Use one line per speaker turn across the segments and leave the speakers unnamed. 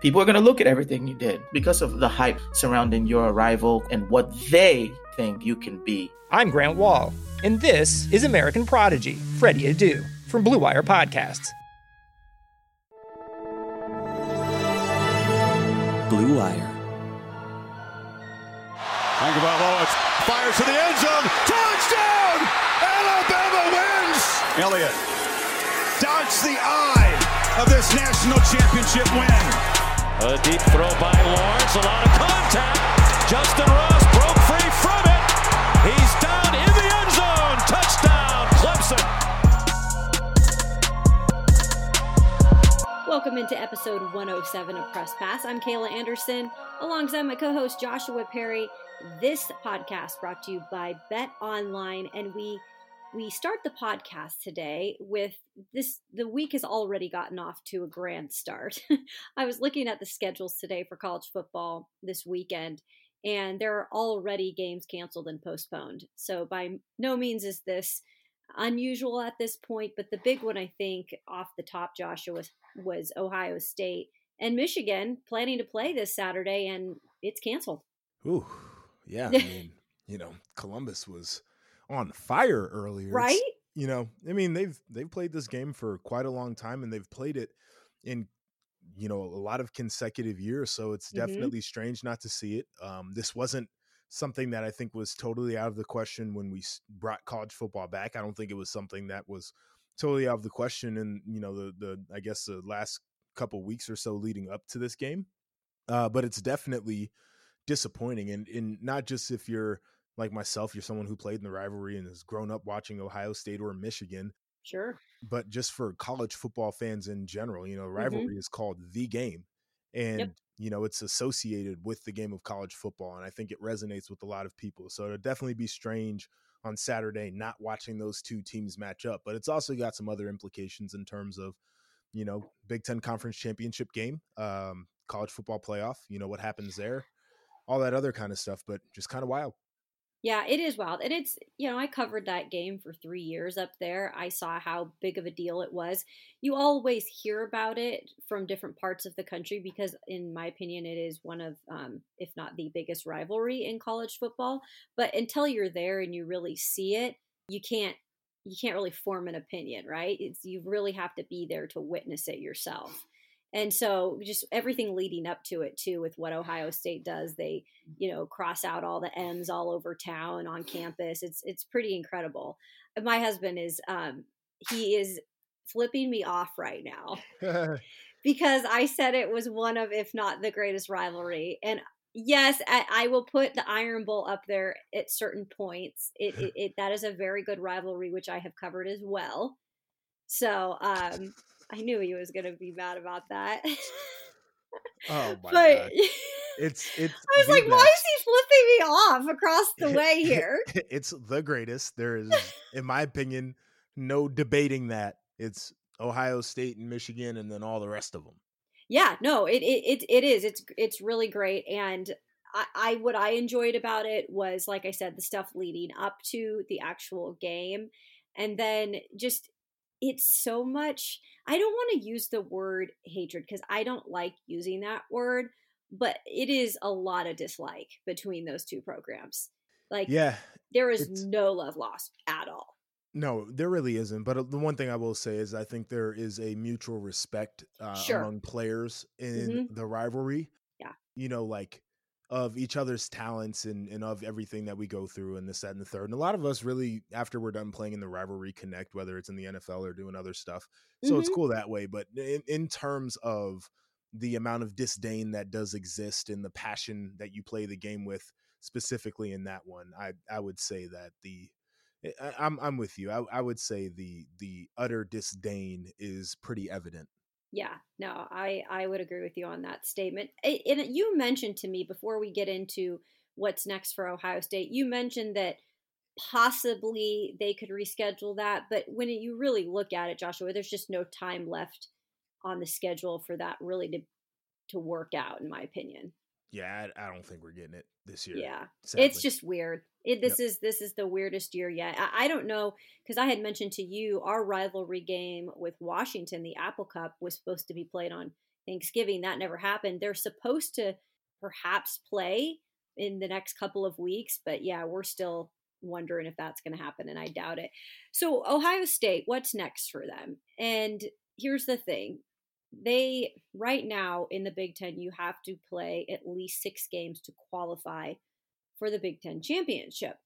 People are going to look at everything you did because of the hype surrounding your arrival and what they think you can be.
I'm Grant Wahl, and this is American Prodigy, Freddy Adu, from Blue Wire Podcasts.
Blue Wire.
Tagovailoa fires to the end zone. Touchdown! Alabama wins! Elliott dodged the eye of this national championship win.
A deep throw by Lawrence. A lot of contact. Justin Ross broke free from it. He's down in the end zone. Touchdown, Clemson.
Welcome into episode 107 of Press Pass. I'm Kayla Anderson alongside my co host Joshua Perry. This podcast brought to you by Bet Online, and we we start the podcast today with this the week has already gotten off to a grand start. I was looking at the schedules today for college football this weekend and there are already games canceled and postponed. So by no means is this unusual at this point but the big one i think off the top joshua was, was ohio state and michigan planning to play this saturday and it's canceled.
Ooh, yeah i mean you know columbus was on fire earlier.
Right?
It's, you know, I mean, they've they've played this game for quite a long time and they've played it in you know, a lot of consecutive years, so it's
Mm-hmm.
definitely strange not to see it. Um this wasn't something that I think was totally out of the question when we brought college football back. I don't think it was something that was totally out of the question in, you know, the the I guess the last couple weeks or so leading up to this game. Uh but it's definitely disappointing and and not just if you're like myself, you're someone who played in the rivalry and has grown up watching Ohio State or Michigan,
sure
but just for college football fans in general, you know, rivalry is called the game. And, you know, it's associated with the game of college football. And I think it resonates with a lot of people. So it'll definitely be strange on Saturday not watching those two teams match up. But it's also got some other implications in terms of, you know, Big Ten Conference Championship game, um, college football playoff, you know, what happens there, all that other kind of stuff, but just kind of wild.
Yeah, it is wild. And it's, you know, I covered that game for three years up there. I saw how big of a deal it was. You always hear about it from different parts of the country because, in my opinion, it is one of, um, if not the biggest rivalry in college football. But until you're there and you really see it, you can't. You can't really form an opinion, right? It's you really have to be there to witness it yourself. And so just everything leading up to it too with what Ohio State does, they, you know, cross out all the M's all over town on campus. It's it's pretty incredible. My husband is um he is flipping me off right now because I said it was one of if not the greatest rivalry. And yes, I, I will put the Iron Bowl up there at certain points. It, it, it that is a very good rivalry which I have covered as well. So, um I knew he was going to be mad about that.
oh my
but
god. It's it's
I was like, why is he flipping me off across the way here?
it's the greatest. There is, in my opinion, no debating that. It's Ohio State and Michigan, and then all the rest of them.
Yeah, no, it it it, it is. It's it's really great, and I, I what I enjoyed about it was, like I said, the stuff leading up to the actual game, and then just it's so much. I don't want to use the word hatred because I don't like using that word, but it is a lot of dislike between those two programs. Like,
Yeah,
there is no love lost at all.
no, there really isn't. But uh, the one thing I will say is, I think there is a mutual respect uh,
Sure.
among players in
Mhm.
the rivalry.
Yeah.
you know, like of each other's talents and, and of everything that we go through and this, that, and the third. And a lot of us really, after we're done playing in the rivalry, connect, whether it's in the NFL or doing other stuff. So mm-hmm. it's cool that way. But in, in terms of the amount of disdain that does exist and the passion that you play the game with, specifically in that one, I, I would say that the eh, I, I'm I'm with you. I, I would say the the utter disdain is pretty evident
yeah, no, I I would agree with you on that statement. And you mentioned to me before we get into what's next for Ohio State, you mentioned that possibly they could reschedule that, but when you really look at it, Joshua, there's just no time left on the schedule for that really to to work out, in my opinion.
Yeah, I, I don't think we're getting it this year.
Yeah, sadly. it's just weird. It, this yep. is this is the weirdest year yet. I, I don't know because I had mentioned to you our rivalry game with Washington, the Apple Cup, was supposed to be played on Thanksgiving. That never happened. They're supposed to perhaps play in the next couple of weeks, but yeah, we're still wondering if that's going to happen, and I doubt it. So Ohio State, what's next for them? And here's the thing: they right now in the Big Ten, you have to play at least six games to qualify for the Big Ten championship.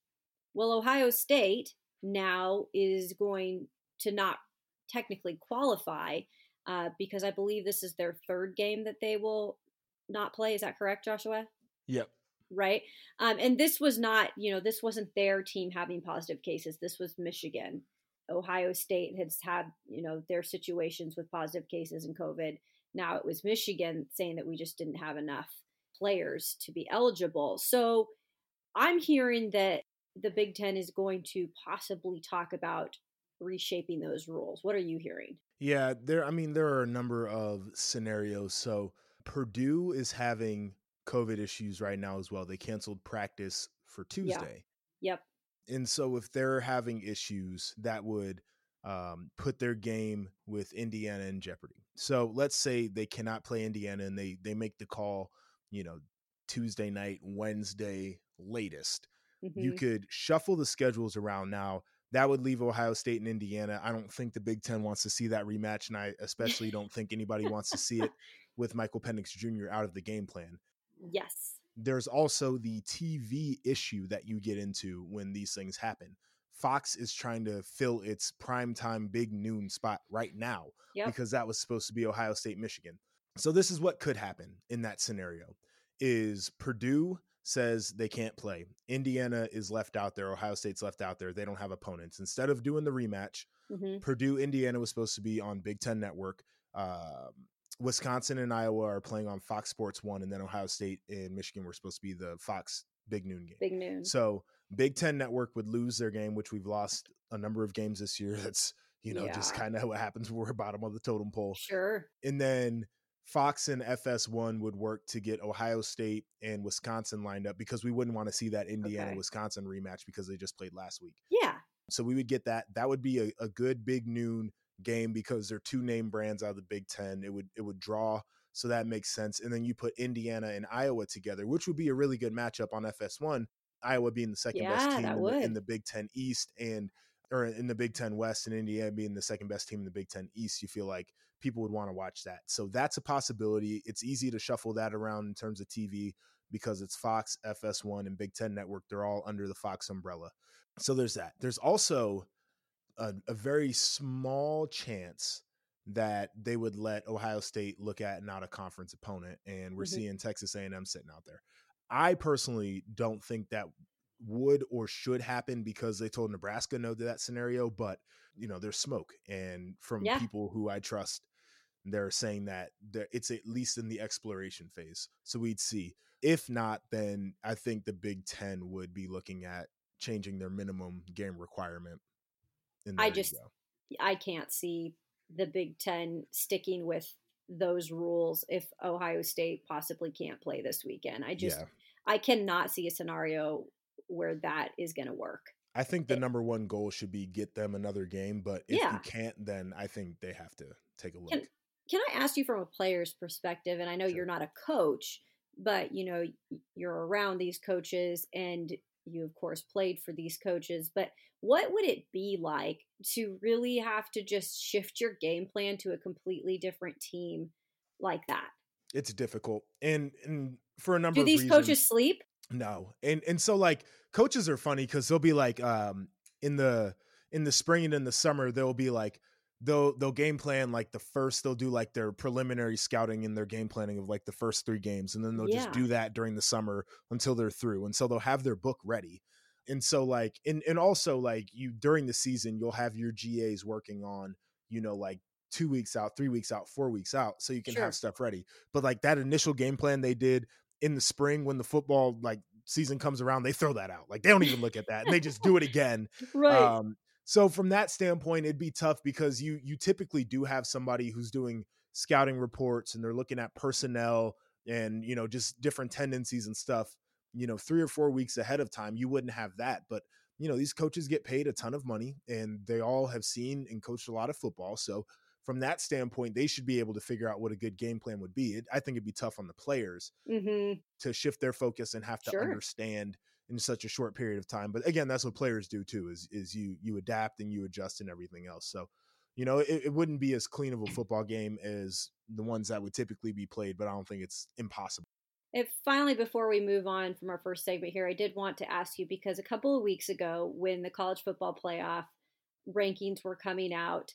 Well, Ohio State now is going to not technically qualify uh, because I believe this is their third game that they will not play. Is that correct, Joshua?
Yep.
Right. Um, and this was not, you know, this wasn't their team having positive cases. This was Michigan. Ohio State has had, you know, their situations with positive cases and COVID. Now it was Michigan saying that we just didn't have enough players to be eligible. So I'm hearing that the Big Ten is going to possibly talk about reshaping those rules. What are you hearing?
Yeah, there. I mean, there are a number of scenarios. So Purdue is having COVID issues right now as well. They canceled practice for Tuesday.
Yeah. Yep.
And so if they're having issues, that would um, put their game with Indiana in jeopardy. So let's say they cannot play Indiana and they they make the call, you know, Tuesday night, Wednesday latest. Mm-hmm. You could shuffle the schedules around now. That would leave Ohio State and Indiana. I don't think the Big Ten wants to see that rematch, and I especially don't think anybody wants to see it with Michael Penix Jr. out of the game plan.
Yes.
There's also the TV issue that you get into when these things happen. Fox is trying to fill its primetime big noon spot right now yep. because that was supposed to be Ohio State Michigan. So this is what could happen in that scenario is Purdue says they can't play. Indiana is left out there. Ohio State's left out there. They don't have opponents. Instead of doing the rematch, mm-hmm. Purdue, Indiana was supposed to be on Big Ten Network. Uh, Wisconsin and Iowa are playing on Fox Sports One, and then Ohio State and Michigan were supposed to be the Fox Big Noon game.
Big Noon.
So Big Ten Network would lose their game, which we've lost a number of games this year. That's you know yeah. just kind of what happens when we're bottom of the totem pole.
Sure.
And then Fox and FS1 would work to get Ohio State and Wisconsin lined up because we wouldn't want to see that Indiana okay. Wisconsin rematch because they just played last week.
Yeah.
So we would get that. That would be a, a good big noon game because they're two name brands out of the Big Ten. It would it would draw, so that makes sense. And then you put Indiana and Iowa together, which would be a really good matchup on FS1. Iowa being the second yeah, best team in the, in the Big Ten East and or in the Big Ten West and Indiana being the second best team in the Big Ten East, you feel like people would want to watch that. So that's a possibility. It's easy to shuffle that around in terms of TV because it's Fox, FS1, and Big Ten Network. They're all under the Fox umbrella. So there's that. There's also a, a very small chance that they would let Ohio State look at an out of conference opponent, and we're mm-hmm. seeing Texas A&M sitting out there. I personally don't think that would or should happen because they told Nebraska no to that scenario, but you know, there's smoke and from yeah. people who I trust they're saying that it's at least in the exploration phase. So we'd see. If not, then I think the Big Ten would be looking at changing their minimum game requirement.
I just, I can't see the Big Ten sticking with those rules if Ohio State possibly can't play this weekend. I just, yeah. I cannot see a scenario where that is going to work.
I think the number one goal should be get them another game, but if yeah. you can't, then I think they have to take a look.
Can, can I ask you from a player's perspective? And I know sure. you're not a coach, but you know you're around these coaches, and you of course played for these coaches. But what would it be like to really have to just shift your game plan to a completely different team like that?
It's difficult, and and for a number.
Do these
of
coaches sleep?
No, and and so like coaches are funny because they'll be like um in the in the spring and in the summer they'll be like they'll they'll game plan like the first they'll do like their preliminary scouting and their game planning of like the first three games and then they'll
Yeah.
just do that during the summer until they're through and so they'll have their book ready and so like and and also like you during the season you'll have your GAs working on you know like two weeks out three weeks out four weeks out so you can
Sure.
have stuff ready but like that initial game plan they did in the spring when the football like season comes around they throw that out like they don't even look at that and they just do it again
Right.
um, so from that standpoint, it'd be tough because you you typically do have somebody who's doing scouting reports and they're looking at personnel and you know just different tendencies and stuff. You know, three or four weeks ahead of time, you wouldn't have that. But you know, these coaches get paid a ton of money and they all have seen and coached a lot of football. So from that standpoint, they should be able to figure out what a good game plan would be. It, I think it'd be tough on the players
hmm
to shift their focus and have to
Sure.
understand in such a short period of time. But again, that's what players do too. Is is you you adapt and you adjust and everything else. So, you know, it, it wouldn't be as clean of a football game as the ones that would typically be played, but I don't think it's impossible.
If finally, before we move on from our first segment here, I did want to ask you because a couple of weeks ago, when the college football playoff rankings were coming out,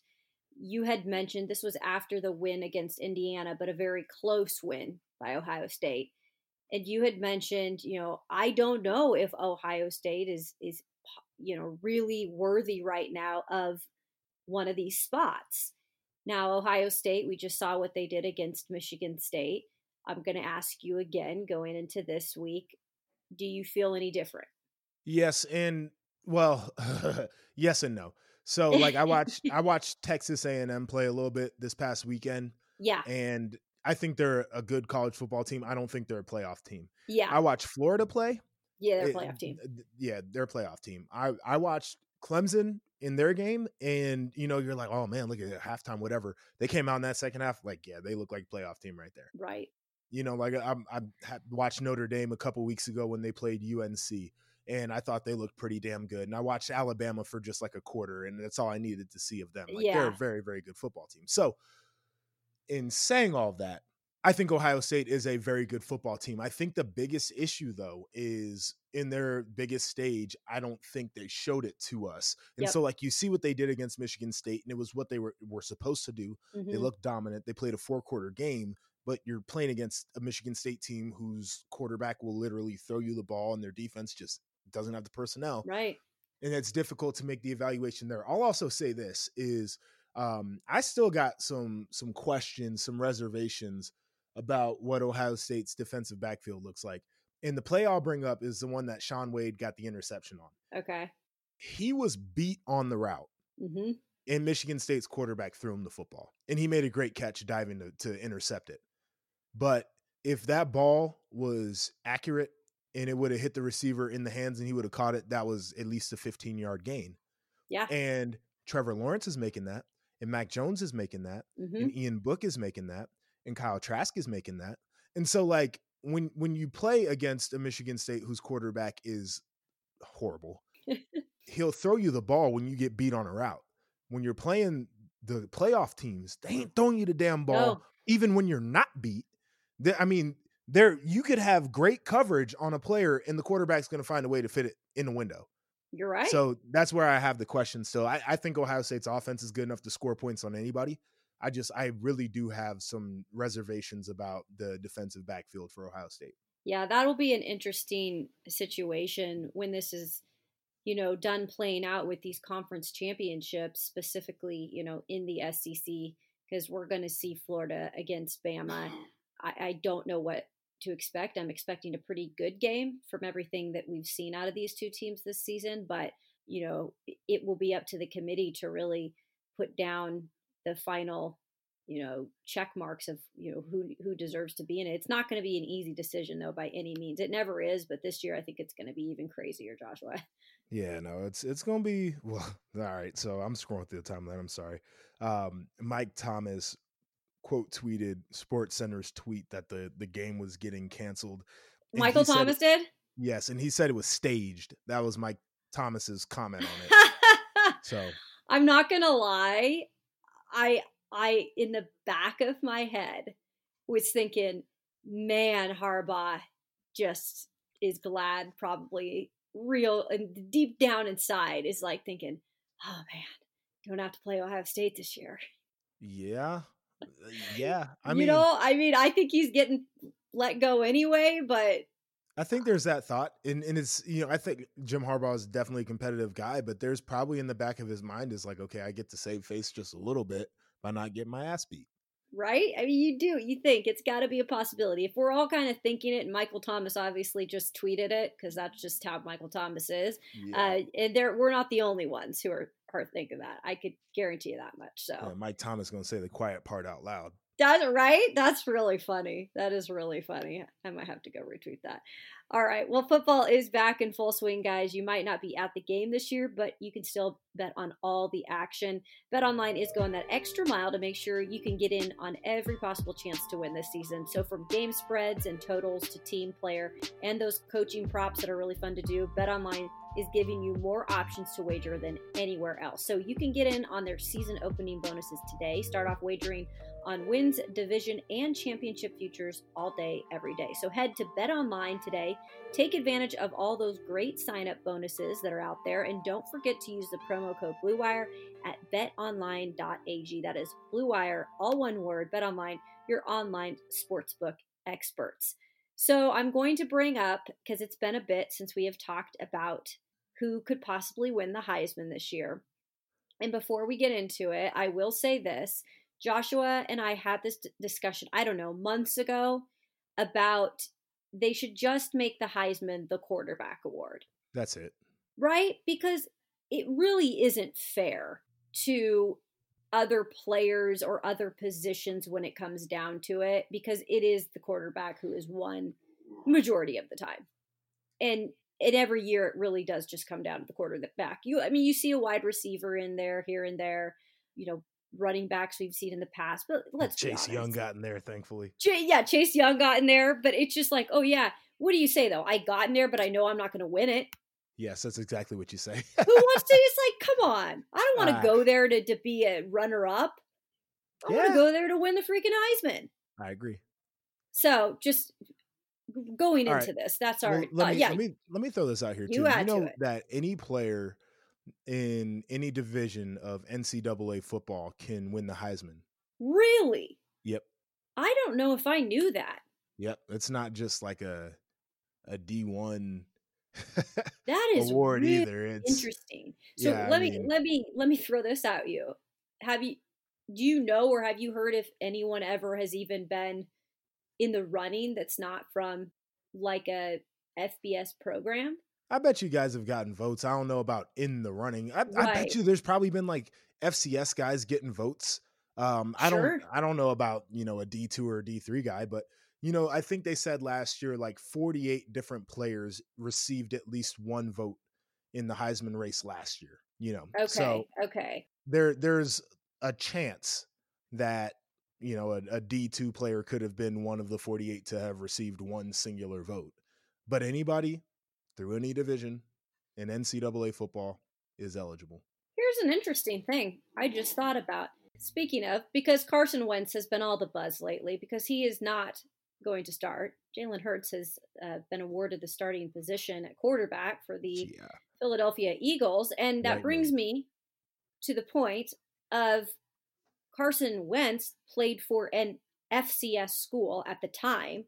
you had mentioned this was after the win against Indiana, but a very close win by Ohio State. And you had mentioned, you know, I don't know if Ohio State is is you know really worthy right now of one of these spots. Now, Ohio State, we just saw what they did against Michigan State. I'm going to ask you again going into this week do you feel any different?
Yes, and well, yes and no. So like I watched I watched Texas A&M play a little bit this past weekend
Yeah.
and I think they're a good college football team. I don't think they're a playoff team.
Yeah.
I watched Florida play.
yeah, they're a
it-
playoff team.
th- Yeah, they're a playoff team. I I watched Clemson in their game, and you know you're like, oh man, look at it, halftime, whatever. They came out in that second half, like yeah, they look like a playoff team right there.
Right.
You know, like I I watched Notre Dame a couple weeks ago when they played UNC, and I thought they looked pretty damn good. And I watched Alabama for just like a quarter, and that's all I needed to see of them. Like they're a very very good football team. So, in saying all that, I think Ohio State is a very good football team. I think the biggest issue, though, is in their biggest stage. I don't think they showed it to us. And
Yep.
so, like, you see what they did against Michigan State, and it was what they were, were supposed to do. They
Mhm.
looked dominant. They played a four quarter game, but you're playing against a Michigan State team whose quarterback will literally throw you the ball, and their defense just doesn't have the personnel
Right.
and it's difficult to make the evaluation there. I'll also say this is um, I still got some some questions, some reservations about what Ohio State's defensive backfield looks like. And the play I'll bring up is the one that Shaun Wade got the interception on.
Okay.
He was beat on the route,
hmm
and Michigan State's quarterback threw him the football, and he made a great catch diving to, to intercept it. But if that ball was accurate and it would have hit the receiver in the hands and he would have caught it, that was at least a 15 yard gain.
Yeah.
And Trevor Lawrence is making that, and Mac Jones is making that,
hmm
and Ian Book is making that, and Kyle Trask is making that. And so like when when you play against a Michigan State whose quarterback is horrible, he'll throw you the ball when you get beat on a route. When you're playing the playoff teams, they ain't throwing you the damn ball
No.
even when you're not beat. They- I mean, there you could have great coverage on a player and the quarterback's going to find a way to fit it in the window.
You're right.
So that's where I have the question So I, I think Ohio State's offense is good enough to score points on anybody. I just I really do have some reservations about the defensive backfield for Ohio State.
yeah, that'll be an interesting situation when this is, you know, done playing out with these conference championships, specifically, you know, in the SEC, because we're going to see Florida against Bama. I, I don't know what to expect. I'm expecting a pretty good game from everything that we've seen out of these two teams this season, but you know, it will be up to the committee to really put down the final, you know, check marks of you know who who deserves to be in it. It's not going to be an easy decision though by any means. It never is, but this year I think it's going to be even crazier, Joshua.
Yeah, no, it's it's gonna be well. All right, so I'm scrolling through the timeline. I'm sorry. Um, Mike Thomas quote tweeted Sports Center's tweet that the the game was getting canceled. and
Michael
he said-
Thomas did.
yes, and he said it was staged. That was Mike Thomas's comment on it. So
I'm not gonna lie. I I in the back of my head was thinking man, Harbaugh just is glad, probably real and deep down inside is like thinking, oh man, don't have to play Ohio State this year.
Yeah. Uh, yeah. I mean, you
know, I mean, I think he's getting let go anyway, but
I think there's that thought, and, and it's you know I think Jim Harbaugh is definitely a competitive guy, but there's probably in the back of his mind is like, okay, I get to save face just a little bit by not getting my ass beat.
Right? I mean, you do. You think it's got to be a possibility. If we're all kind of thinking it, and Michael Thomas obviously just tweeted it because that's just how Michael Thomas is. Yeah. Uh, and there, we're not the only ones who are are of that. I could guarantee you that much. So
yeah, Mike Thomas is going to say the quiet part out loud.
That's right. That's really funny. That is really funny. I might have to go retweet that. All right. Well, football is back in full swing, guys. You might not be at the game this year, but you can still bet on all the action. Bet online is going that extra mile to make sure you can get in on every possible chance to win this season. So, from game spreads and totals to team player and those coaching props that are really fun to do, Bet Online is giving you more options to wager than anywhere else. So, you can get in on their season opening bonuses today. Start off wagering on wins, division, and championship futures all day, every day. So head to Bet Online today. Take advantage of all those great sign up bonuses that are out there. And don't forget to use the promo code BlueWire at betonline.ag. That is BlueWire, all one word, BetOnline, your online sportsbook experts. So I'm going to bring up, because it's been a bit since we have talked about who could possibly win the Heisman this year. And before we get into it, I will say this Joshua and I had this d- discussion, I don't know, months ago about they should just make the Heisman the quarterback award.
That's it.
Right? Because it really isn't fair to other players or other positions when it comes down to it because it is the quarterback who is won majority of the time. And and every year it really does just come down to the quarterback. You I mean you see a wide receiver in there here and there, you know, running backs we've seen in the past. But let's
Chase Young got in there, thankfully.
Ch- yeah, Chase Young got in there, but it's just like, oh yeah, what do you say though? I got in there, but I know I'm not going to win it.
Yes, that's exactly what you say.
Who wants to? It's like, come on, I don't want to uh, go there to to be a runner up. I yeah. want to go there to win the freaking Heisman.
I agree.
So just going All into right. this, that's our
well, let uh, me, yeah. Let me let me throw this out here too. You, you know that any player in any division of NCAA football can win the Heisman.
Really?
Yep.
I don't know if I knew that.
Yep, it's not just like a a D one
that is
award
really
either. It's
interesting. So yeah, let I me let me let me throw this at you. Have you do you know or have you heard if anyone ever has even been in the running that's not from like a FBS program?
I bet you guys have gotten votes. I don't know about in the running. I, right. I bet you there's probably been like FCS guys getting votes. Um, I sure. don't I don't know about, you know, a D2 or D three guy, but you know, I think they said last year like 48 different players received at least one vote in the Heisman race last year, you know.
Okay.
So
okay.
There there's a chance that you know a a D2 player could have been one of the 48 to have received one singular vote. But anybody through any division in NCAA football is eligible.
Here's an interesting thing I just thought about. Speaking of, because Carson Wentz has been all the buzz lately because he is not going to start. Jalen Hurts has uh, been awarded the starting position at quarterback for the yeah. Philadelphia Eagles. And that right brings me to the point of Carson Wentz played for an FCS school at the time,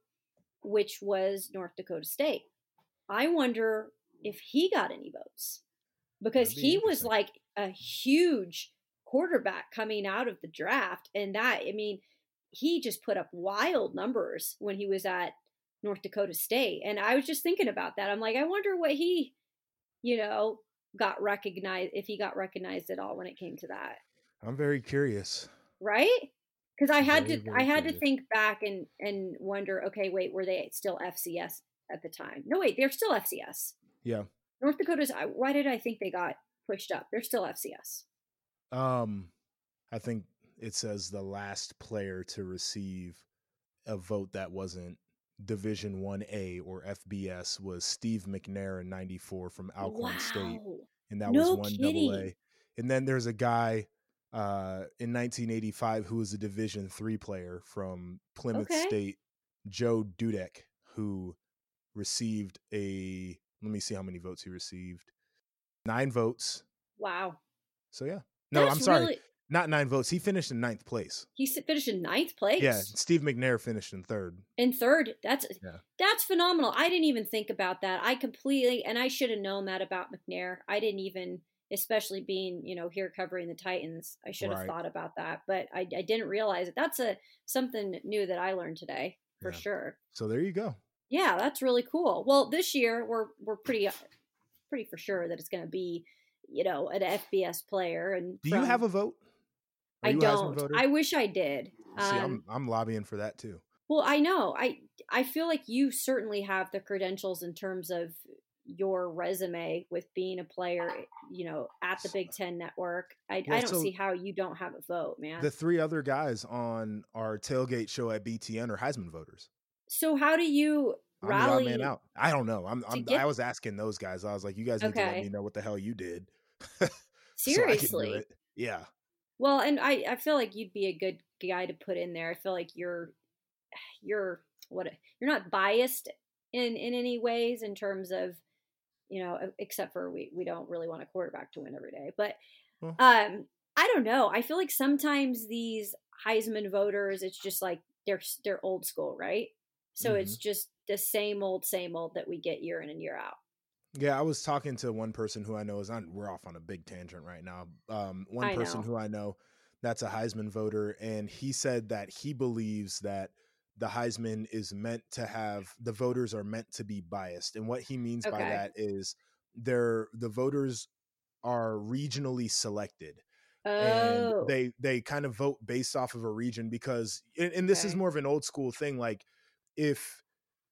which was North Dakota State. I wonder if he got any votes because be he was like a huge quarterback coming out of the draft. And that, I mean, he just put up wild numbers when he was at North Dakota State. And I was just thinking about that. I'm like, I wonder what he, you know, got recognized, if he got recognized at all when it came to that.
I'm very curious.
Right? Because I had very, to, very I had curious. to think back and and wonder, okay, wait, were they still FCS at the time. No, wait, they're still FCS.
Yeah.
North Dakota's. Why did I think they got pushed up? They're still FCS.
Um, I think it says the last player to receive a vote that wasn't Division One A or FBS was Steve McNair in '94 from Alcorn wow. State, and that no was one double A. And then there's a guy uh, in 1985 who was a Division Three player from Plymouth okay. State Joe Dudek, who received a let me see how many votes he received. Nine votes.
Wow.
So yeah. No,
That's
I'm sorry.
really-
Not nine votes. He finished in ninth place.
He finished in ninth place.
Yeah. Steve McNair finished in third.
in third. That's
Yeah.
that's phenomenal. I didn't even think about that. I completely and I should have known that about McNair. I didn't even, especially being you know here covering the Titans. I should have
Right.
thought about that, but I, I didn't realize it. That's a something new that I learned today for
Yeah.
sure.
So there you go.
Yeah, that's really cool. Well, this year we're we're pretty pretty for sure that it's going to be you know an FBS player. And
Do you have a vote?
I
you a Heisman
don't. I wish I did.
See,
Um,
I'm I'm lobbying for that too.
Well, I know. I I feel like you certainly have the credentials in terms of your resume with being a player, you know, at the Big Ten Network. I,
Well,
I don't
so-
see how you don't have a vote, man.
The three other guys on our tailgate show at BTN are Heisman voters.
so how do you rally?
man out. I don't know. I'm, I'm
get-
I was asking those guys. I was like, you guys need to let me know what the hell you did. so I can do
Seriously.
it. Yeah.
Well, and I, I feel like you'd be a good guy to put in there. I feel like you're you're what you're not biased in in any ways in terms of you know except for we we don't really want a quarterback to win every day. But
Well-
um I don't know. I feel like sometimes these Heisman voters it's just like they're they're old school, right? So it's just the same old same old that we get year in and year out.
Yeah, I was talking to one person who I know is on. We're off on a big tangent right now. Um, one
I
person
know.
who I know that's a Heisman voter, and he said that he believes that the Heisman is meant to have the voters are meant to be biased, and what he means by that is they're the voters are regionally selected
Oh.
and they they kind of vote based off of a region because and, and this is more of an old school thing like if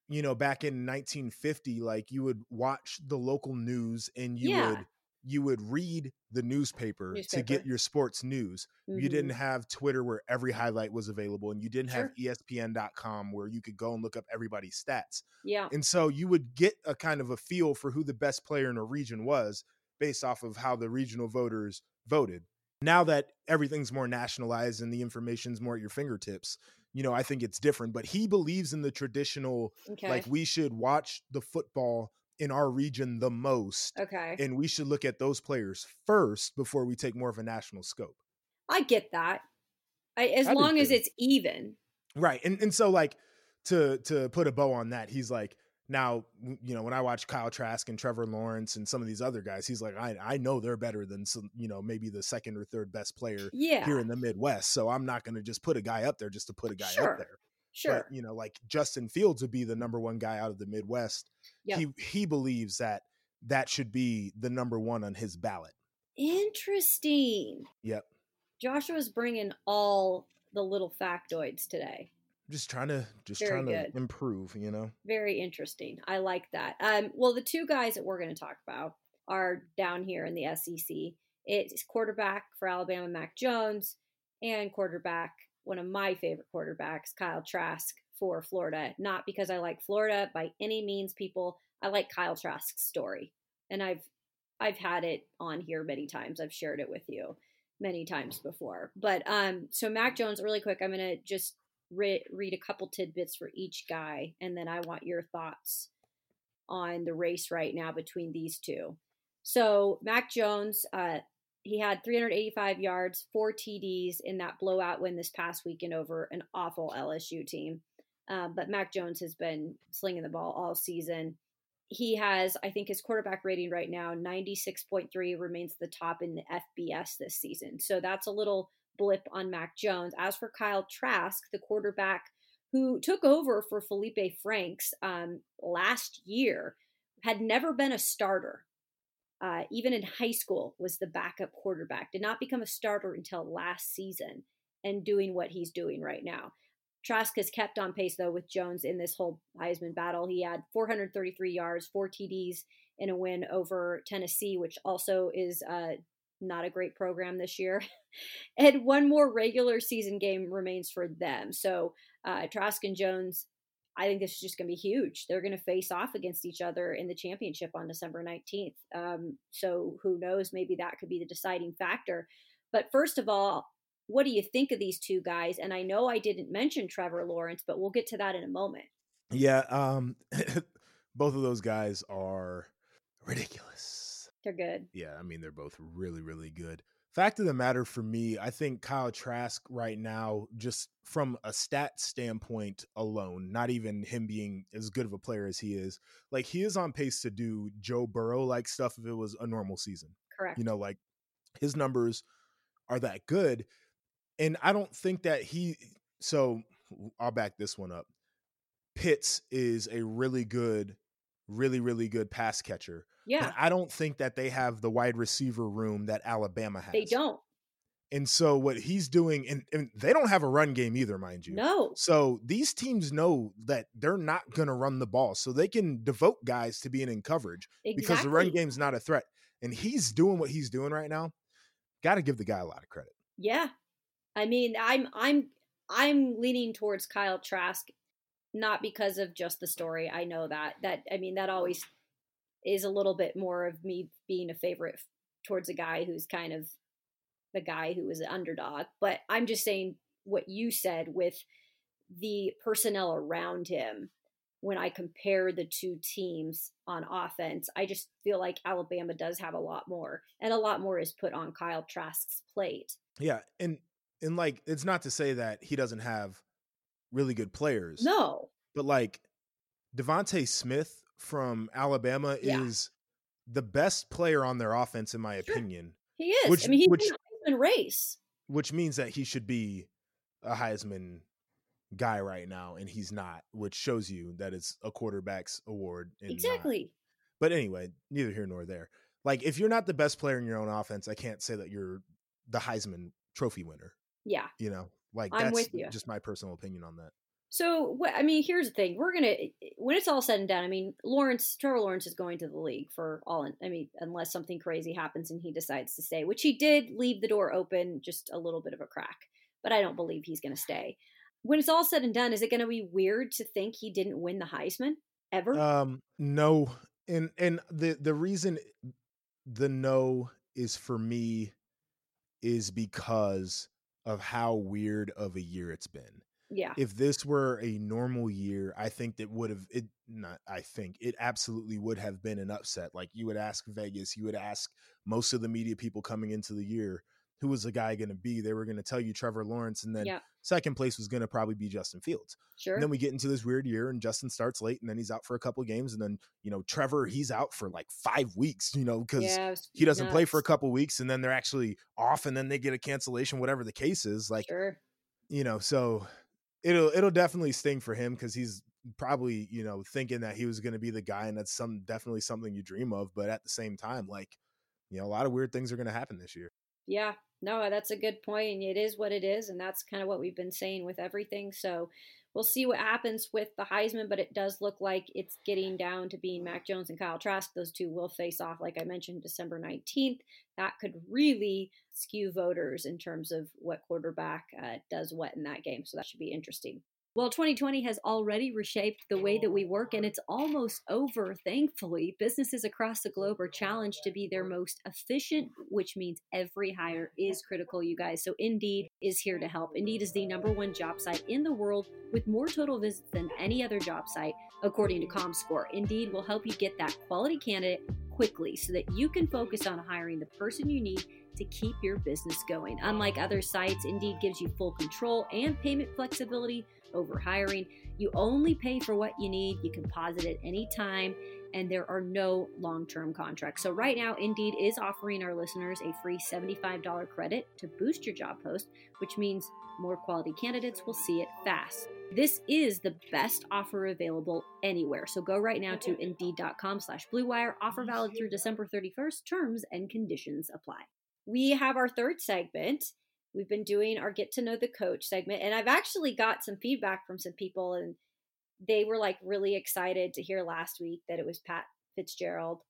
you know back in 1950 like you would watch the local news and you
Yeah.
would you would read the newspaper, to get your sports news you didn't
Mhm.
have twitter where every highlight was available and you didn't have E espn.com where you could go and look up everybody's stats
yeah.
and so you would get a kind of a feel for who the best player in a region was based off of how the regional voters voted. Now that everything's more nationalized and the information's more at your fingertips, you know, I think it's different. But he believes in the traditional,
Okay.
like we should watch the football in our region the most.
okay.
And we should look at those players first before we take more of a national scope.
I get that. I, as
I
long as it's even.
Right. And and so like to to put a bow on that, he's like now you know when I watch Kyle Trask and Trevor Lawrence and some of these other guys, he's like I I know they're better than some you know maybe the second or third best player
Yeah.
here in the Midwest. So I'm not going to just put a guy up there just to put a guy
Sure.
up there.
sure.
But you know like Justin Fields would be the number one guy out of the Midwest.
Yep.
He he believes that that should be the number one on his ballot.
Interesting.
Yep.
Joshua's bringing all the little factoids today.
Just trying to just
Very
trying to improve, you know.
Very interesting. I like that. Um, well, the two guys that we're going to talk about are down here in the SEC. It's quarterback for Alabama, Mac Jones, and quarterback, one of my favorite quarterbacks, Kyle Trask for Florida. Not because I like Florida by any means, people. I like Kyle Trask's story, and I've I've had it on here many times. I've shared it with you many times before. But um, so Mac Jones, really quick, I'm gonna just re- read a couple tidbits for each guy, and then I want your thoughts on the race right now between these two. So Mac Jones, uh, he had 385 yards, four TDs in that blowout win this past weekend over an awful LSU team. Um, but Mac Jones has been slinging the ball all season. He has, I think, his quarterback rating right now, 96.3, remains the top in the FBS this season. So that's a little blip on Mac Jones. As for Kyle Trask, the quarterback who took over for Felipe Franks um, last year, had never been a starter. Uh, even in high school, was the backup quarterback. Did not become a starter until last season, and doing what he's doing right now. Trask has kept on pace though with Jones in this whole Heisman battle. He had 433 yards, four TDs in a win over Tennessee, which also is uh, not a great program this year. and one more regular season game remains for them. So uh, Trask and Jones, I think this is just going to be huge. They're going to face off against each other in the championship on December 19th. Um, so who knows? Maybe that could be the deciding factor. But first of all, what do you think of these two guys? And I know I didn't mention Trevor Lawrence, but we'll get to that in a moment.
Yeah, um, both of those guys are ridiculous.
They're good.
Yeah, I mean they're both really, really good. Fact of the matter for me, I think Kyle Trask right now, just from a stat standpoint alone, not even him being as good of a player as he is, like he is on pace to do Joe Burrow like stuff if it was a normal season.
Correct.
You know, like his numbers are that good. And I don't think that he so I'll back this one up. Pitts is a really good, really, really good pass catcher.
Yeah.
I don't think that they have the wide receiver room that Alabama has.
They don't.
And so what he's doing, and, and, they don't have a run game either, mind you.
No.
So these teams know that they're not going to run the ball, so they can devote guys to being in coverage
exactly.
because the run game's not a threat. And he's doing what he's doing right now. Got to give the guy a lot of credit.
Yeah, I mean, I'm I'm I'm leaning towards Kyle Trask, not because of just the story. I know that that I mean that always is a little bit more of me being a favorite towards a guy who's kind of the guy who was an underdog. But I'm just saying what you said with the personnel around him. When I compare the two teams on offense, I just feel like Alabama does have a lot more, and a lot more is put on Kyle Trask's plate.
Yeah, and and like it's not to say that he doesn't have really good players.
No,
but like DeVonta Smith from Alabama yeah. is the best player on their offense, in my
sure.
opinion.
He is.
Which,
I mean, he's
which,
in a race,
which means that he should be a Heisman guy right now, and he's not. Which shows you that it's a quarterback's award.
exactly.
Not. But anyway, neither here nor there. Like, if you're not the best player in your own offense, I can't say that you're the Heisman Trophy winner.
Yeah.
You know, like
I'm
that's
with you.
just my personal opinion on that.
So, what I mean, here's the thing: we're gonna when it's all said and done. I mean, Lawrence, Trevor Lawrence is going to the league for all. I mean, unless something crazy happens and he decides to stay, which he did leave the door open, just a little bit of a crack. But I don't believe he's going to stay. When it's all said and done, is it going to be weird to think he didn't win the Heisman ever?
Um, no, and and the the reason the no is for me is because of how weird of a year it's been.
Yeah.
If this were a normal year, I think that would have it not I think it absolutely would have been an upset. Like you would ask Vegas, you would ask most of the media people coming into the year, who was the guy going to be? They were going to tell you Trevor Lawrence and then
yeah.
Second place was going to probably be Justin Fields.
Sure.
And then we get into this weird year and Justin starts late and then he's out for a couple games and then, you know, Trevor he's out for like 5 weeks, you know, cuz
yeah,
he doesn't
nuts.
play for a couple weeks and then they're actually off and then they get a cancellation whatever the case is. Like
sure.
you know, so it'll it'll definitely sting for him because he's probably you know thinking that he was going to be the guy, and that's some definitely something you dream of. But at the same time, like you know, a lot of weird things are going to happen this year.
Yeah, no, that's a good point, and it is what it is, and that's kind of what we've been saying with everything. So we'll see what happens with the Heisman, but it does look like it's getting down to being Mac Jones and Kyle Trask. Those two will face off, like I mentioned, December 19th. That could really skew voters in terms of what quarterback uh, does what in that game. So that should be interesting. Well, 2020 has already reshaped the way that we work, and it's almost over, thankfully. Businesses across the globe are challenged to be their most efficient, which means every hire is critical, you guys. So Indeed is here to help. Indeed is the number one job site in the world with more total visits than any other job site, according to ComScore. Indeed will help you get that quality candidate quickly so that you can focus on hiring the person you need to keep your business going. Unlike other sites, Indeed gives you full control and payment flexibility over hiring. You only pay for what you need. You can pause it at any time, and there are no long term contracts. So, right now, Indeed is offering our listeners a free $75 credit to boost your job post, which means more quality candidates will see it fast. This is the best offer available anywhere. So go right now to indeed.com slash bluewire. Offer valid through December 31st. Terms and conditions apply. We have our third segment. We've been doing our get to know the coach segment, and I've actually got some feedback from some people, and they were like really excited to hear last week that it was Pat Fitzgerald.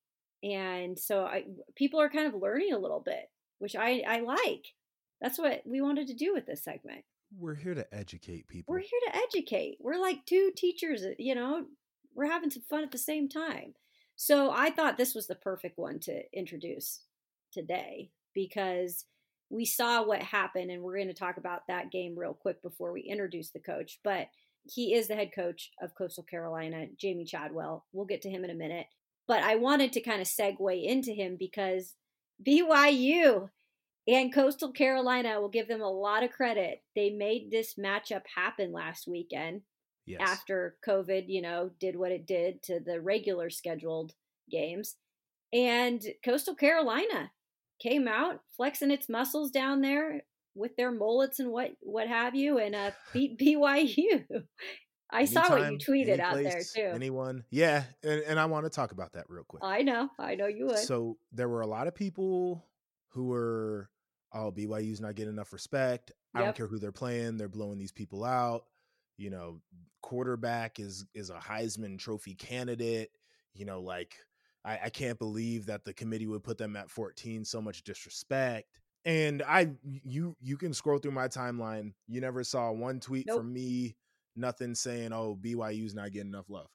And so I, people are kind of learning a little bit, which I, I like. That's what we wanted to do with this segment.
We're here to educate people.
We're here to educate. We're like two teachers, uh, you know, we're having some fun at the same time. So I thought this was the perfect one to introduce today because we saw what happened, and we're going to talk about that game real quick before we introduce the coach. But he is the head coach of Coastal Carolina, Jamey Chadwell. We'll get to him in a minute. But I wanted to kind of segue into him because BYU and Coastal Carolina will give them a lot of credit. They made this matchup happen last weekend yes. after COVID, you know, did what it did to the regular scheduled games. And Coastal Carolina came out flexing its muscles down there with their mullets and what what have you and uh beat BYU. I Anytime, saw what you tweeted out there too.
Anyone? Yeah, and, and I want to talk about that real quick.
I know. I know you would.
So there were a lot of people who were oh BYU's not getting enough respect. I don't care who they're playing, they're blowing these people out. You know, quarterback is is a Heisman trophy candidate. You know, like I, I can't believe that the committee would put them at 14. So much disrespect. And I, you, you can scroll through my timeline. You never saw one tweet nope. from me, nothing saying, "Oh, BYU's not getting enough love."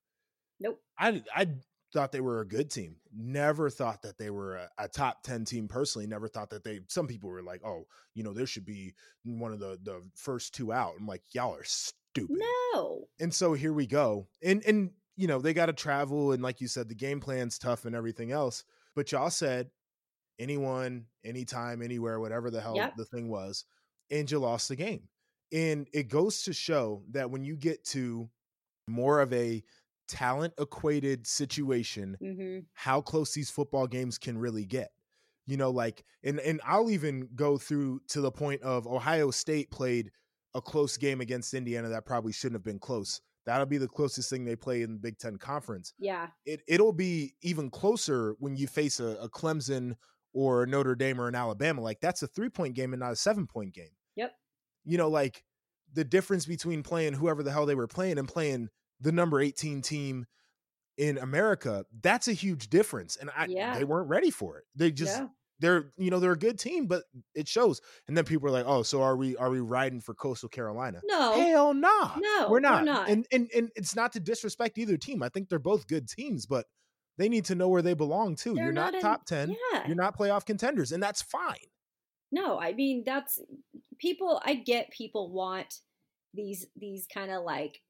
Nope.
I, I thought they were a good team. Never thought that they were a, a, top 10 team personally. Never thought that they, some people were like, oh, you know, there should be one of the, the first two out. I'm like, y'all are stupid.
No.
And so here we go. And, and you know, they got to travel. And like you said, the game plan's tough and everything else. But y'all said anyone, anytime, anywhere, whatever the hell yep. the thing was, and you lost the game. And it goes to show that when you get to more of a talent equated situation, mm-hmm. how close these football games can really get. You know, like, and and I'll even go through to the point of Ohio State played a close game against Indiana that probably shouldn't have been close That'll be the closest thing they play in the Big Ten Conference.
Yeah.
It it'll be even closer when you face a, a Clemson or Notre Dame or an Alabama. Like that's a three point game and not a seven point game.
Yep.
You know, like the difference between playing whoever the hell they were playing and playing the number 18 team in America, that's a huge difference. And I yeah. they weren't ready for it. They just yeah they're you know they're a good team, but it shows. And then people are like, "Oh, so are we are we riding for Coastal Carolina?"
No,
hell nah.
no,
we're not.
We're not.
And, and and it's not to disrespect either team. I think they're both good teams, but they need to know where they belong too. They're You're not, not top ten. Yeah. You're not playoff contenders, and that's fine.
No, I mean that's people. I get people want these these kind of like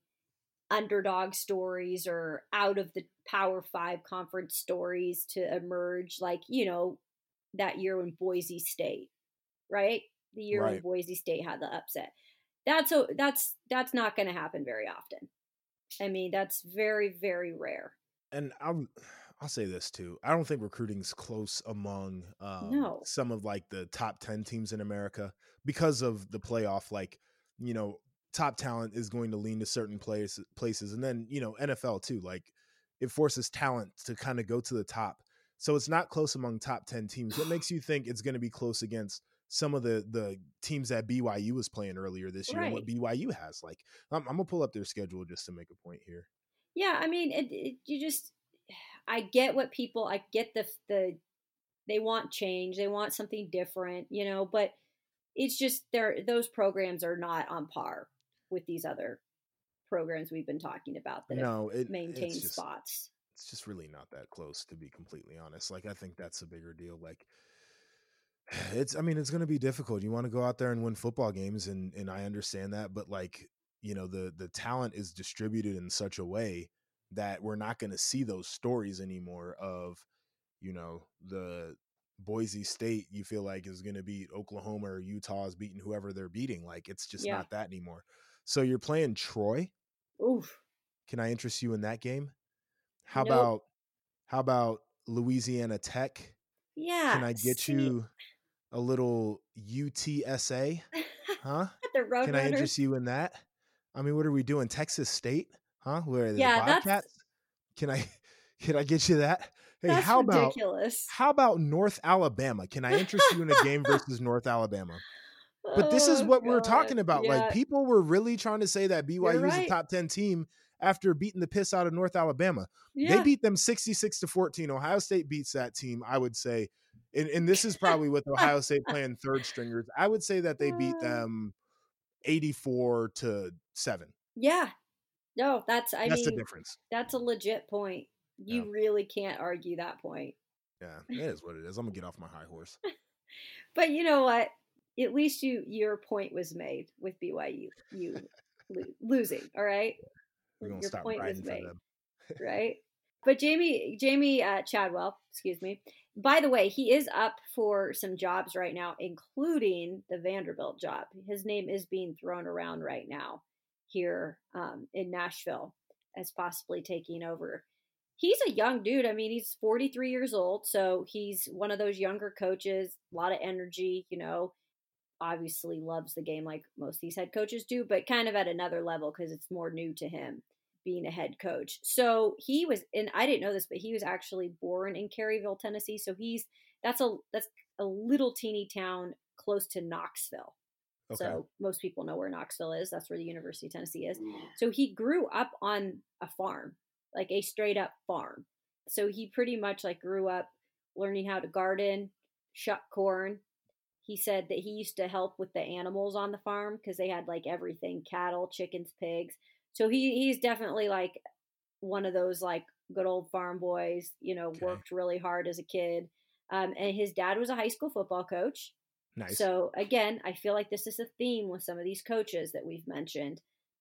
underdog stories or out of the Power Five conference stories to emerge. Like you know, that year when Boise State, right? The year right. when Boise State had the upset. That's a, that's that's not going to happen very often. I mean, that's very very rare.
And I'll I'll say this too. I don't think recruiting's close among um,
no.
some of like the top 10 teams in America because of the playoff like, you know, top talent is going to lean to certain place, places and then, you know, NFL too. Like it forces talent to kind of go to the top so it's not close among top 10 teams. What makes you think it's going to be close against some of the the teams that BYU was playing earlier this year right. and what BYU has? Like, I'm, I'm, gonna pull up their schedule just to make a point here.
Yeah, I mean, it, it, you just, I get what people, I get the the, they want change, they want something different, you know, but it's just there. Those programs are not on par with these other programs we've been talking about that no, have it, maintained just, spots
it's just really not that close to be completely honest. Like I think that's a bigger deal. Like it's I mean it's going to be difficult. You want to go out there and win football games and and I understand that, but like, you know, the the talent is distributed in such a way that we're not going to see those stories anymore of you know, the Boise State you feel like is going to beat Oklahoma or Utah is beating whoever they're beating. Like it's just yeah. not that anymore. So you're playing Troy.
Oof.
Can I interest you in that game? How nope. about how about Louisiana Tech?
Yeah.
Can I get see. you a little UTSA? Huh?
the Road
Can
I
interest you in that? I mean, what are we doing? Texas State? Huh? Where are the yeah, Bobcats? Can I can I get you that?
Hey, that's how ridiculous.
about how about North Alabama? Can I interest you in a game versus North Alabama? But this is oh, what God. we're talking about. Yeah. Like people were really trying to say that BYU right. is a top 10 team after beating the piss out of North Alabama. Yeah. They beat them 66 to 14. Ohio State beats that team, I would say. And, and this is probably with Ohio State playing third stringers. I would say that they beat them 84 to 7.
Yeah. No, that's I
that's
mean
the difference.
That's a legit point. You yeah. really can't argue that point.
Yeah, it is what it is. I'm gonna get off my high horse.
but you know what? at least you your point was made with BYU you lo- losing. All right,
We're gonna
your
stop
was
for them.
right? But Jamey Jamey uh, Chadwell, excuse me. By the way, he is up for some jobs right now, including the Vanderbilt job. His name is being thrown around right now here um, in Nashville as possibly taking over. He's a young dude. I mean, he's 43 years old, so he's one of those younger coaches, a lot of energy, you know, obviously loves the game like most of these head coaches do, but kind of at another level because it's more new to him being a head coach. So he was, and I didn't know this, but he was actually born in Caryville, Tennessee. So he's that's a that's a little teeny town close to Knoxville.
Okay.
So most people know where Knoxville is. That's where the University of Tennessee is. Mm. So he grew up on a farm, like a straight up farm. So he pretty much like grew up learning how to garden, shuck corn. He said that he used to help with the animals on the farm because they had like everything cattle, chickens, pigs. So he he's definitely like one of those like good old farm boys, you know,
Okay.
worked really hard as a kid. Um, and his dad was a high school football coach.
Nice.
So again, I feel like this is a theme with some of these coaches that we've mentioned.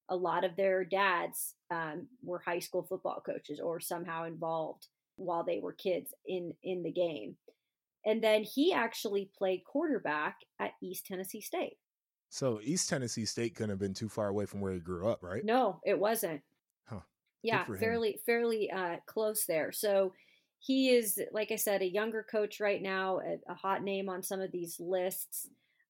A lot of their dads um, were high school football coaches or somehow involved while they were kids in in the game. And then he actually played quarterback at East Tennessee State.
So East Tennessee State couldn't have been too far away from where he grew up, right?
No, it wasn't.
Huh.
Yeah, fairly fairly uh, close there. So he is, like I said, a younger coach right now, a, a hot name on some of these lists.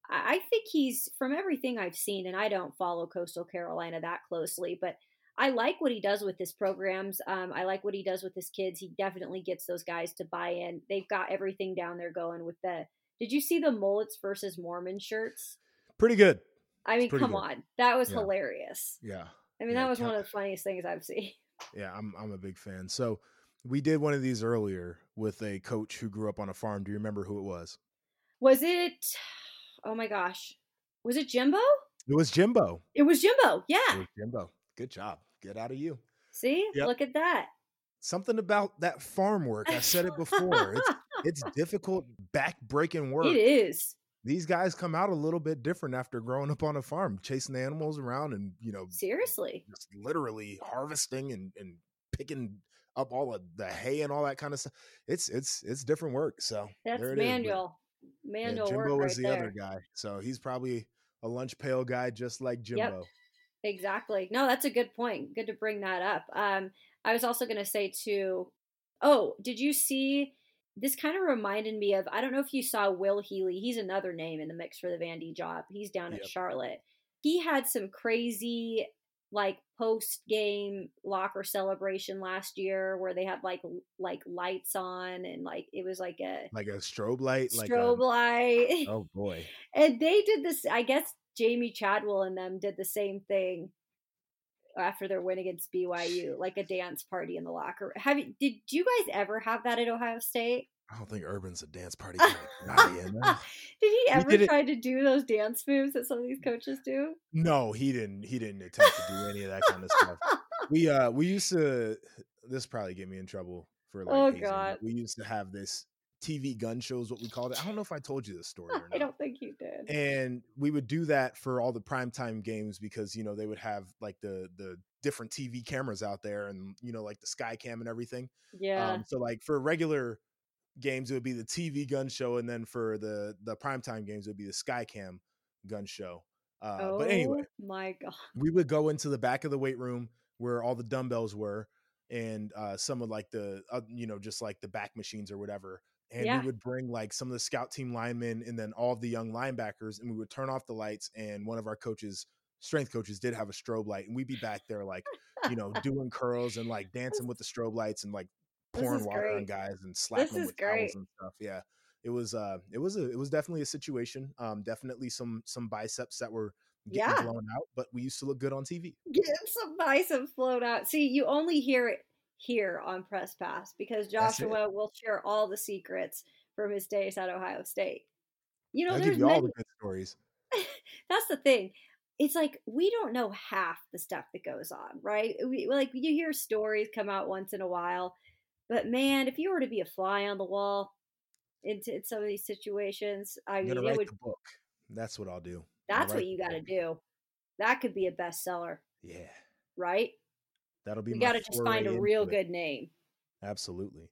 I I think he's from everything I've seen, and I don't follow Coastal Carolina that closely, but I like what he does with his programs. Um, I like what he does with his kids. He definitely gets those guys to buy in. They've got everything down there going with the. Did you see the mullets versus Mormon shirts?
Pretty good.
I mean, come
good.
on, that was
Yeah.
hilarious.
Yeah.
I mean,
Yeah,
that was one of the funniest things I've seen.
Yeah, I'm I'm a big fan. So we did one of these earlier with a coach who grew up on a farm. Do you remember who it was?
Was it? Oh my gosh, was it Jimbo?
It was Jimbo.
It was Jimbo.
It
Yeah.
was Jimbo. Good job. Get out of you.
See,
Yep.
look at that.
Something about that farm work. I said it before. It's it's difficult, back breaking work.
It is
These guys come out a little bit different after growing up on a farm, chasing the animals around and you know
seriously.
just literally harvesting and, and picking up all of the hay and all that kind of stuff. It's it's it's different work. So
That's
there it is.
Manual,
yeah,
manual
Jimbo
work
was
right
the
there.
other guy. So he's probably a lunch pail guy just like Jimbo. Yep.
Exactly. No, that's a good point. Good to bring that up. Um, I was also going to say too. Oh, did you see? This kind of reminded me of. I don't know if you saw Will Healy. He's another name in the mix for the Vandy job. He's down at
Yep.
Charlotte. He had some crazy like post game locker celebration last year where they had like like lights on and like it was like a
Like a strobe light. Like
strobe
a,
light.
oh boy.
And they did this. I guess Jamey Chadwell and them did the same thing after their win against BYU, like a dance party in the locker. room. Have you? Did you guys ever have that at Ohio State?
I don't think Urban's a dance party guy.
Did he ever
it-
try to do those dance moves that some of these coaches do?
No, he didn't. He didn't attempt to do any of that kind of stuff. We uh we used to. This probably get me in trouble for like.
Oh,
hazing,
God.
We used to have this TV gun shows, what we called it. I don't know if I told you this story or not.
I don't think you did.
and we would do that for all the primetime games because you know they would have like the the different TV cameras out there and you know like the sky cam and everything.
Yeah.
Um, so like for regular games it would be the TV gun show and then for the the primetime games it would be the sky cam gun show. Uh,
oh
but anyway,
my god.
we would go into the back of the weight room where all the dumbbells were and uh, some of like the uh, you know just like the back machines or whatever and
Yeah.
we would bring like some of the scout team linemen and then all of the young linebackers and we would turn off the lights and one of our coaches strength coaches did have a strobe light and we'd be back there like you know doing curls and like dancing with the strobe lights and like pouring water on guys and slapping them with towels and stuff yeah it was uh it was a it was definitely a situation um definitely some some biceps that were getting
Yeah.
blown out but we used to look good on tv
Get some biceps float out. See, you only hear it here on Press Pass because Joshua will share all the secrets from his days at Ohio State. You know,
I'll
there's
give you all the good stories.
that's the thing. It's like we don't know half the stuff that goes on, right? We like you hear stories come out once in a while, but man, if you were to be a fly on the wall into in some of these situations, I
I'm
mean, it would
the book. That's what I'll do.
That's what you got to do. That could be a bestseller.
Yeah.
Right?
That'll be
You got to just find a real good name.
Absolutely.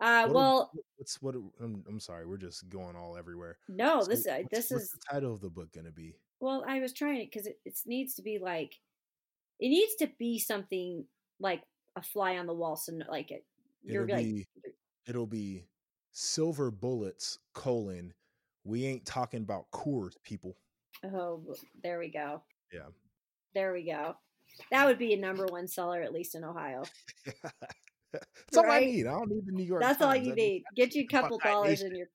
Uh,
what
well,
what's what? I'm, I'm, sorry, we're just going all everywhere.
No, so this uh, this
what's
is
the title of the book going to be.
Well, I was trying it because it, it needs to be like, it needs to be something like a fly on the wall. So like it,
you're it'll like, be, it'll be silver bullets colon. We ain't talking about Coors, people.
Oh, there we go.
Yeah.
There we go. That would be a number one seller, at least in Ohio.
That's right? all I need. I don't need the New York.
That's
Times.
all you need. Get you a couple Buckeye dollars Nation. in your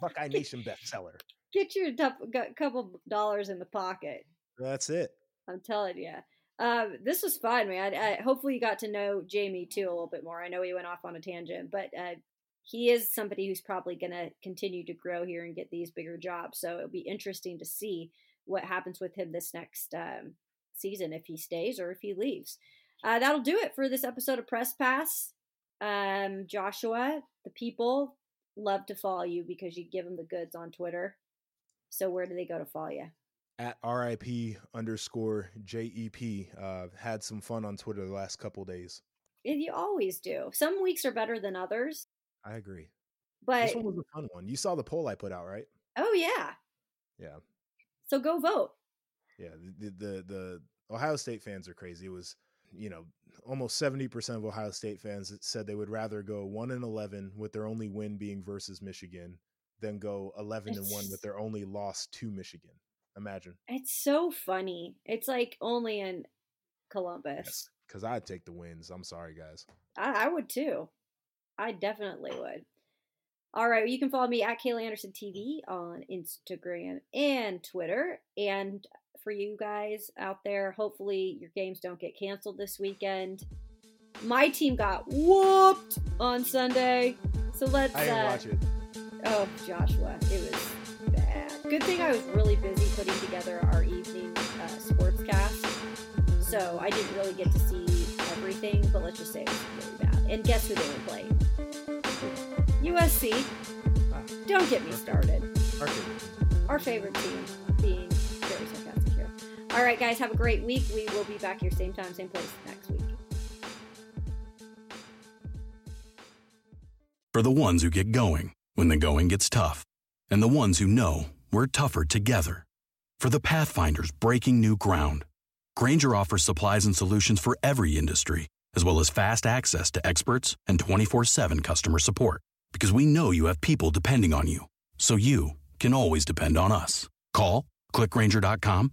Buckeye Nation bestseller.
Get you a couple dollars in the pocket.
That's it.
I'm telling you. Um, this was fun, man. I, hopefully, you got to know Jamey too a little bit more. I know he went off on a tangent, but uh, he is somebody who's probably going to continue to grow here and get these bigger jobs. So it'll be interesting to see what happens with him this next um, season if he stays or if he leaves uh, that'll do it for this episode of Press Pass. Um, Joshua, the people love to follow you because you give them the goods on Twitter. So where do they go to follow you?
At RIP underscore JEP. Uh, had some fun on Twitter the last couple days.
You always do. Some weeks are better than others.
I agree.
But
this one was a fun one. You saw the poll I put out, right?
Oh yeah.
Yeah.
So go vote.
Yeah, the the, the Ohio State fans are crazy. It was you know, almost 70% of Ohio State fans said they would rather go 1 and 11 with their only win being versus Michigan than go 11 and 1 with their only loss to Michigan. Imagine.
It's so funny. It's like only in Columbus. Yes,
Cuz I'd take the wins. I'm sorry, guys.
I, I would too. I definitely would. All right, you can follow me at Kayla Anderson TV on Instagram and Twitter. And for you guys out there. Hopefully, your games don't get canceled this weekend. My team got whooped on Sunday, so let's.
I didn't uh, watch it.
Oh, Joshua, it was bad. Good thing I was really busy putting together our evening uh, sports cast, so I didn't really get to see everything. But let's just say it was really bad. And guess who they were playing? USC. Ah. Don't get me started.
Our favorite,
our favorite team being all right, guys, have a great week. We will be back here same time, same place next week.
For the ones who get going when the going gets tough, and the ones who know we're tougher together. For the Pathfinders breaking new ground, Grainger offers supplies and solutions for every industry, as well as fast access to experts and 24 7 customer support. Because we know you have people depending on you, so you can always depend on us. Call, clickgrainger.com,